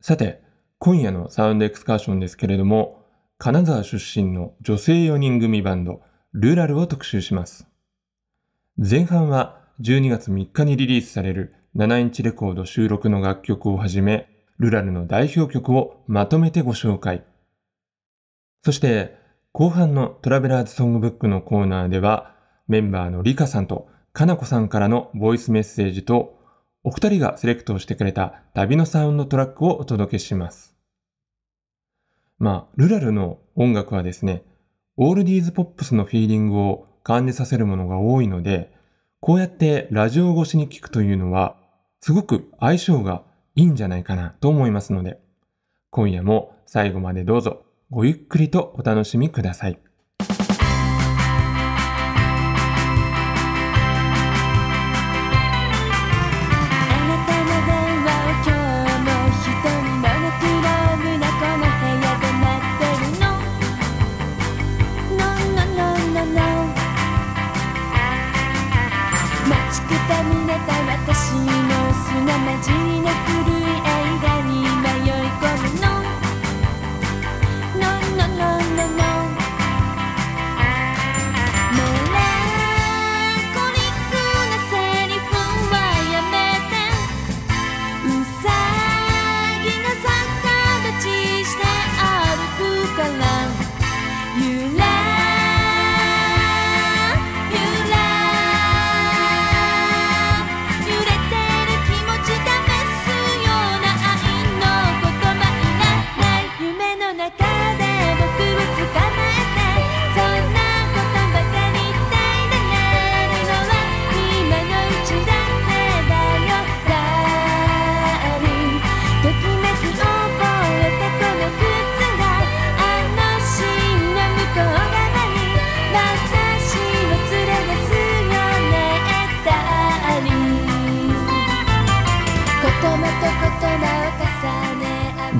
さて、今夜のサウンドエクスカーションですけれども、金沢出身の女性4人組バンド、ルーラルを特集します。前半は12月3日にリリースされる7インチレコード収録の楽曲をはじめ、ルラルの代表曲をまとめてご紹介。そして、後半のトラベラーズソングブックのコーナーでは、メンバーのリカさんとかなこさんからのボイスメッセージと、お二人がセレクトしてくれた旅のサウンドトラックをお届けします。まあ、ルラルの音楽はですね、オールディーズポップスのフィーリングを感じさせるものが多いので、こうやってラジオ越しに聞くというのは、すごく相性がいいんじゃないかなと思いますので、今夜も最後までどうぞごゆっくりとお楽しみください。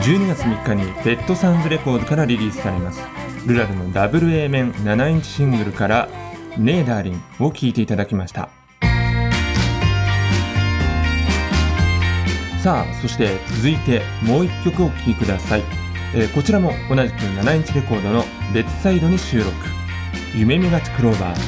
12月3日にペットサウンズレコードからリリースされます。ルラルのダブル A 面7インチシングルから「ネーダーリン」を聴いていただきました。さあそして続いてもう一曲お聴きください、えー、こちらも同じく7インチレコードの別サイドに収録「夢見がちクローバー」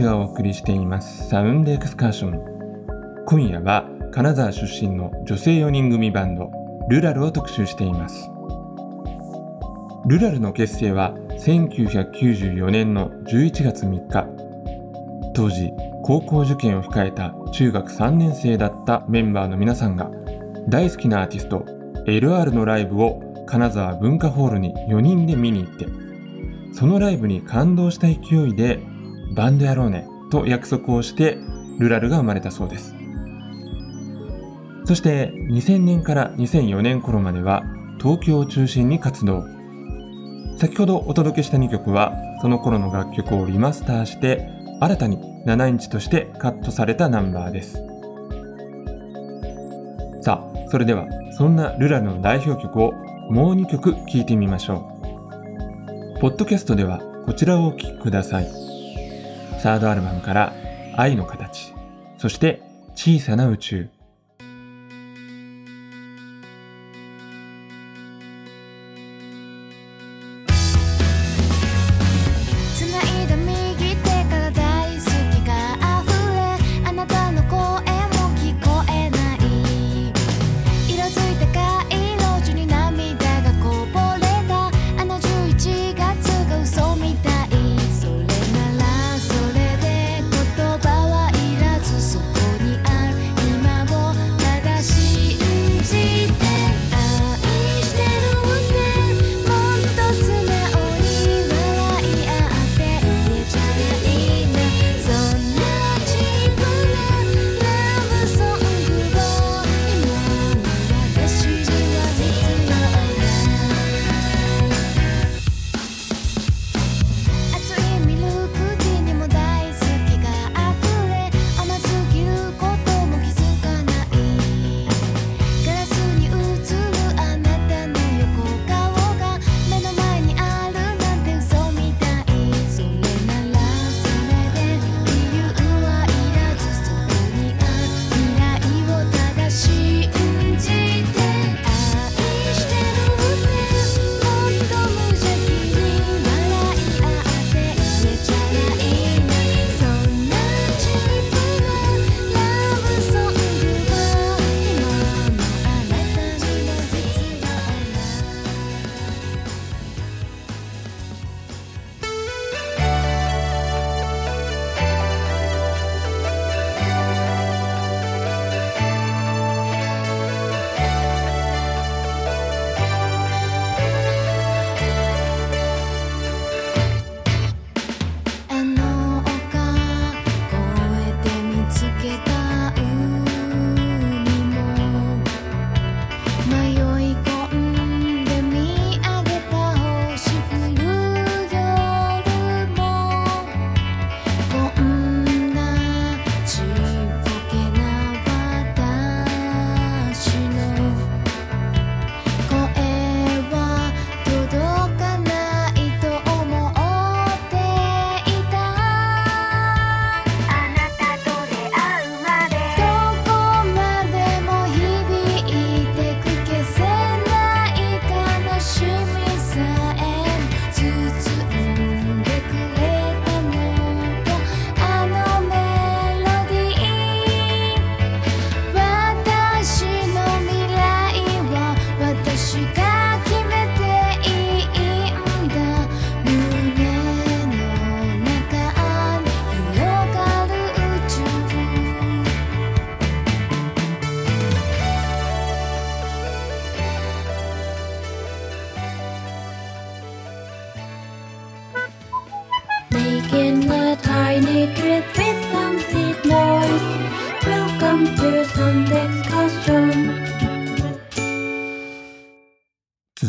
久野久志がお送りしていますサウンドエクスカーション。今夜は金沢出身の女性4人組バンドルラルを特集しています。ルラルの結成は1994年の11月3日。当時高校受験を控えた中学3年生だったメンバーの皆さんが大好きなアーティスト LR のライブを金沢文化ホールに4人で見に行ってそのライブに感動した勢いでバンドやろうねと約束をしてルラルが生まれたそうです。そして2000年から2004年頃までは東京を中心に活動。先ほどお届けした2曲はその頃の楽曲をリマスターして新たに7インチとしてカットされたナンバーです。さあそれではそんなルラルの代表曲をもう2曲聴いてみましょう。ポッドキャストではこちらをお聴きください。サードアルバムから愛の形そして小さな宇宙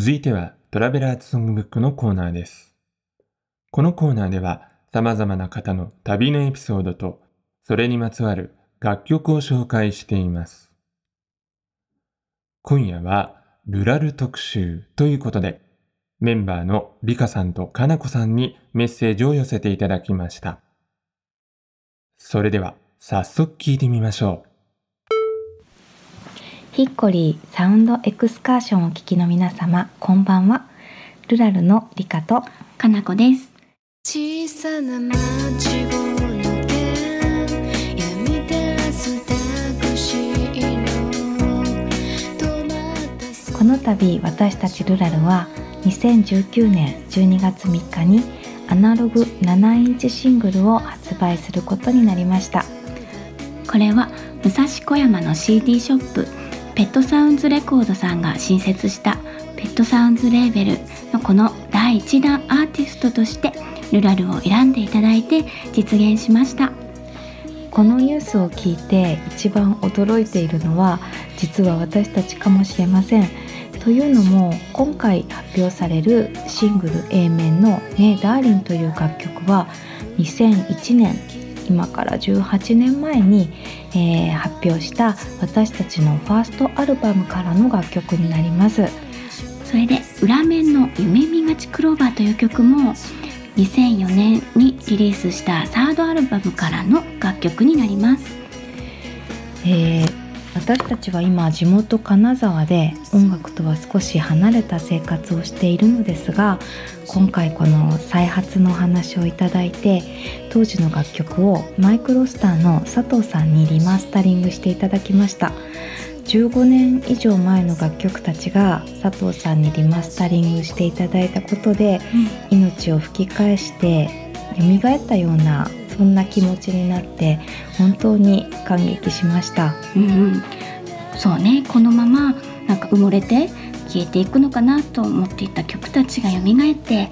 続いてはトラベラーズソングブックのコーナーです。このコーナーでは様々な方の旅のエピソードとそれにまつわる楽曲を紹介しています。今夜はルラル特集ということでメンバーのリカさんとかなこさんにメッセージを寄せていただきました。それでは早速聞いてみましょう。ヒッコリーサウンドエクスカーションを聞きの皆様こんばんは。ルラルのリカと。かなこです。小さなこの度私たちルラルは2019年12月3日にアナログ7インチシングルを発売することになりました。これは武蔵小山の CD ショップペットサウンズレコードさんが新設したペットサウンズレーベルのこの第1弾アーティストとしてルラルを選んでいただいて実現しましたこのニュースを聞いて一番驚いているのは実は私たちかもしれません。というのも今回発表されるシングル A 面の「ねダーリン」という楽曲は2001年今から18年前に、えー発表した私たちのファーストアルバムからの楽曲になります。それで裏面の「夢見がちクローバー」という曲も2004年にリリースしたサードアルバムからの楽曲になりますえー私たちは今地元金沢で音楽とは少し離れた生活をしているのですが今回この再発のお話をいただいて当時の楽曲をマイクロスターの佐藤さんにリマスタリングしていただきました。15年以上前の楽曲たちが佐藤さんにリマスタリングしていただいたことで命を吹き返して蘇ったようなそんな気持ちになって本当に感激しました。うんうん。そうね。このままなんか埋もれて消えていくのかなと思っていた曲たちが蘇って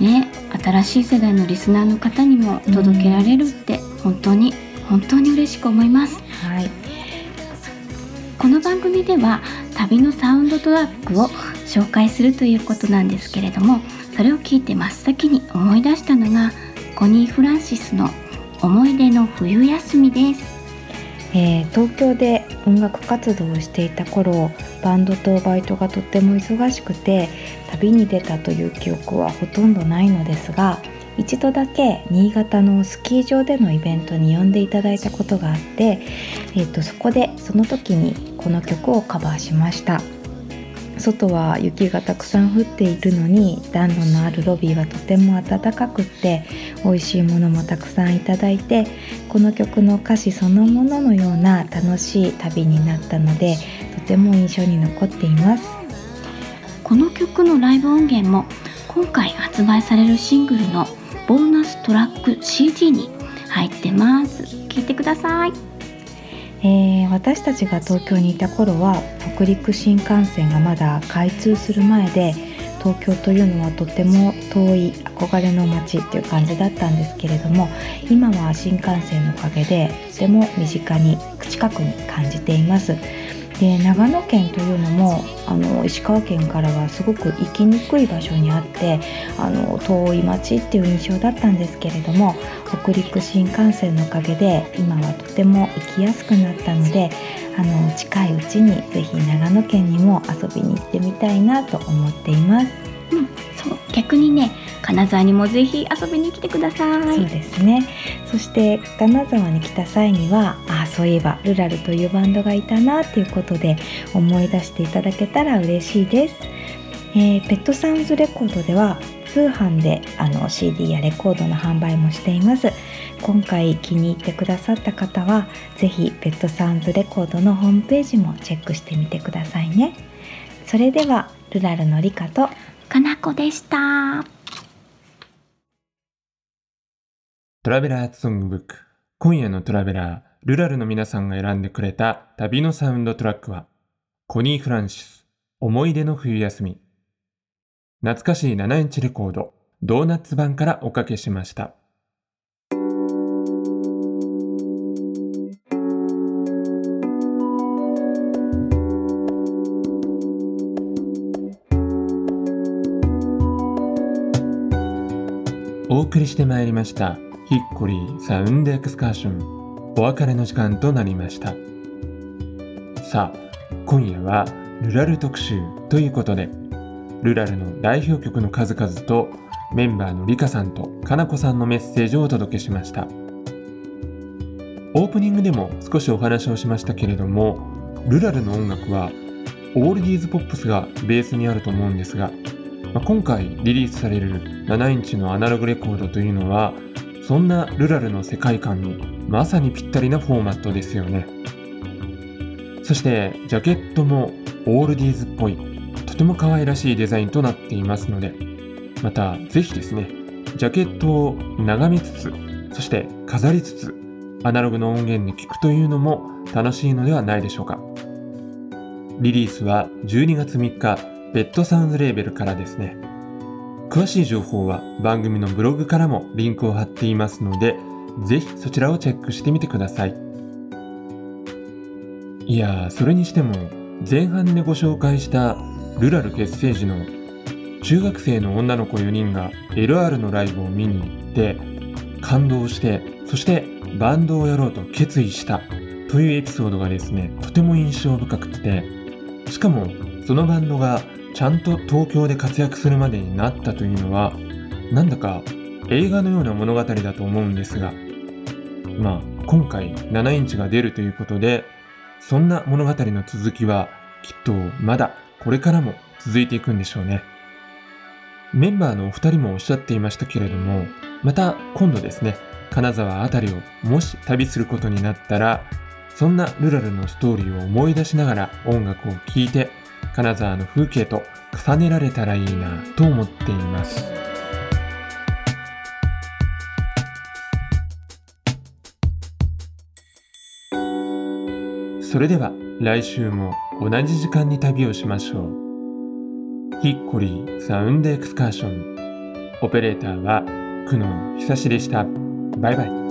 ね新しい世代のリスナーの方にも届けられるって本当に本当に嬉しく思います。はい。この番組では旅のサウンドトラックを紹介するということなんですけれどもそれを聞いて真っ先に思い出したのがコニー・フランシスの「思い出の冬休み」です。えー東京で音楽活動をしていた頃バンドとバイトがとっても忙しくて旅に出たという記憶はほとんどないのですが一度だけ新潟のスキー場でのイベントに呼んでいただいたことがあって、えー、とそこでその時にこの曲をカバーしました外は雪がたくさん降っているのに暖炉のあるロビーはとても暖かくって美味しいものもたくさんいただいてこの曲の歌詞そのもののような楽しい旅になったのでとても印象に残っています。この曲のライブ音源も今回発売されるシングルのボーナストラック CD に入ってます。聞いてください。えー私たちが東京にいた頃は北陸新幹線がまだ開通する前で東京というのはとても遠い憧れの街っていう感じだったんですけれども今は新幹線のおかげでとても身近に近くに感じています。で長野県というのもあの石川県からはすごく行きにくい場所にあってあの遠い町っていう印象だったんですけれども北陸新幹線のおかげで今はとても行きやすくなったのであの近いうちにぜひ長野県にも遊びに行ってみたいなと思っています。うんそう逆にね金沢にもぜひ遊びに来てくださそういですね。そして金沢に来た際にはあそういえばルラルというバンドがいたなっていうことで思い出していただけたら嬉しいです、えーペットサウンズレコードでは通販であの CD やレコードの販売もしています。今回気に入ってくださった方はぜひペットサウンズレコードのホームページもチェックしてみてくださいね。それではルラルのりかとかなこでしたトラベラーズソングブック。今夜のトラベラー、ルラルの皆さんが選んでくれた旅のサウンドトラックは、コニー・フランシス、思い出の冬休み。懐かしい7インチレコード、ドーナツ版からおかけしました。お送りしてまいりましたヒッコリーサウンドエクスカーションお別れの時間となりました。さあ今夜はルラル特集ということでルラルの代表曲の数々とメンバーのリカさんとかなこさんのメッセージをお届けしました。オープニングでも少しお話をしましたけれどもルラルの音楽はオールディーズポップスがベースにあると思うんですがまあ今回リリースされる7インチのアナログレコードというのはそんなルラルの世界観にまさにぴったりなフォーマットですよね。そしてジャケットもオールディーズっぽい。とても可愛らしいデザインとなっていますので。またぜひですねジャケットを眺めつつそして飾りつつアナログの音源で聴くというのも楽しいのではないでしょうか。リリースは12月3日ベッドサウンズレーベルからですね。詳しい情報は番組のブログからもリンクを貼っていますのでぜひそちらをチェックしてみてください。いやーそれにしても前半でご紹介したルラル結成時の中学生の女の子4人が LR のライブを見に行って感動してそしてバンドをやろうと決意したというエピソードがですねとても印象深くてしかもそのバンドがちゃんと東京で活躍するまでになったというのはなんだか映画のような物語だと思うんですがまあ今回7インチが出るということでそんな物語の続きはきっとまだこれからも続いていくんでしょうね。メンバーのお二人もおっしゃっていましたけれどもまた今度ですね金沢あたりをもし旅することになったらそんなルラルのストーリーを思い出しながら音楽を聴いて金沢の風景と重ねられたらいいなと思っています。それでは来週も同じ時間に旅をしましょう。ヒッコリーサウンドエクスカーション。オペレーターは久野久志でした。バイバイ。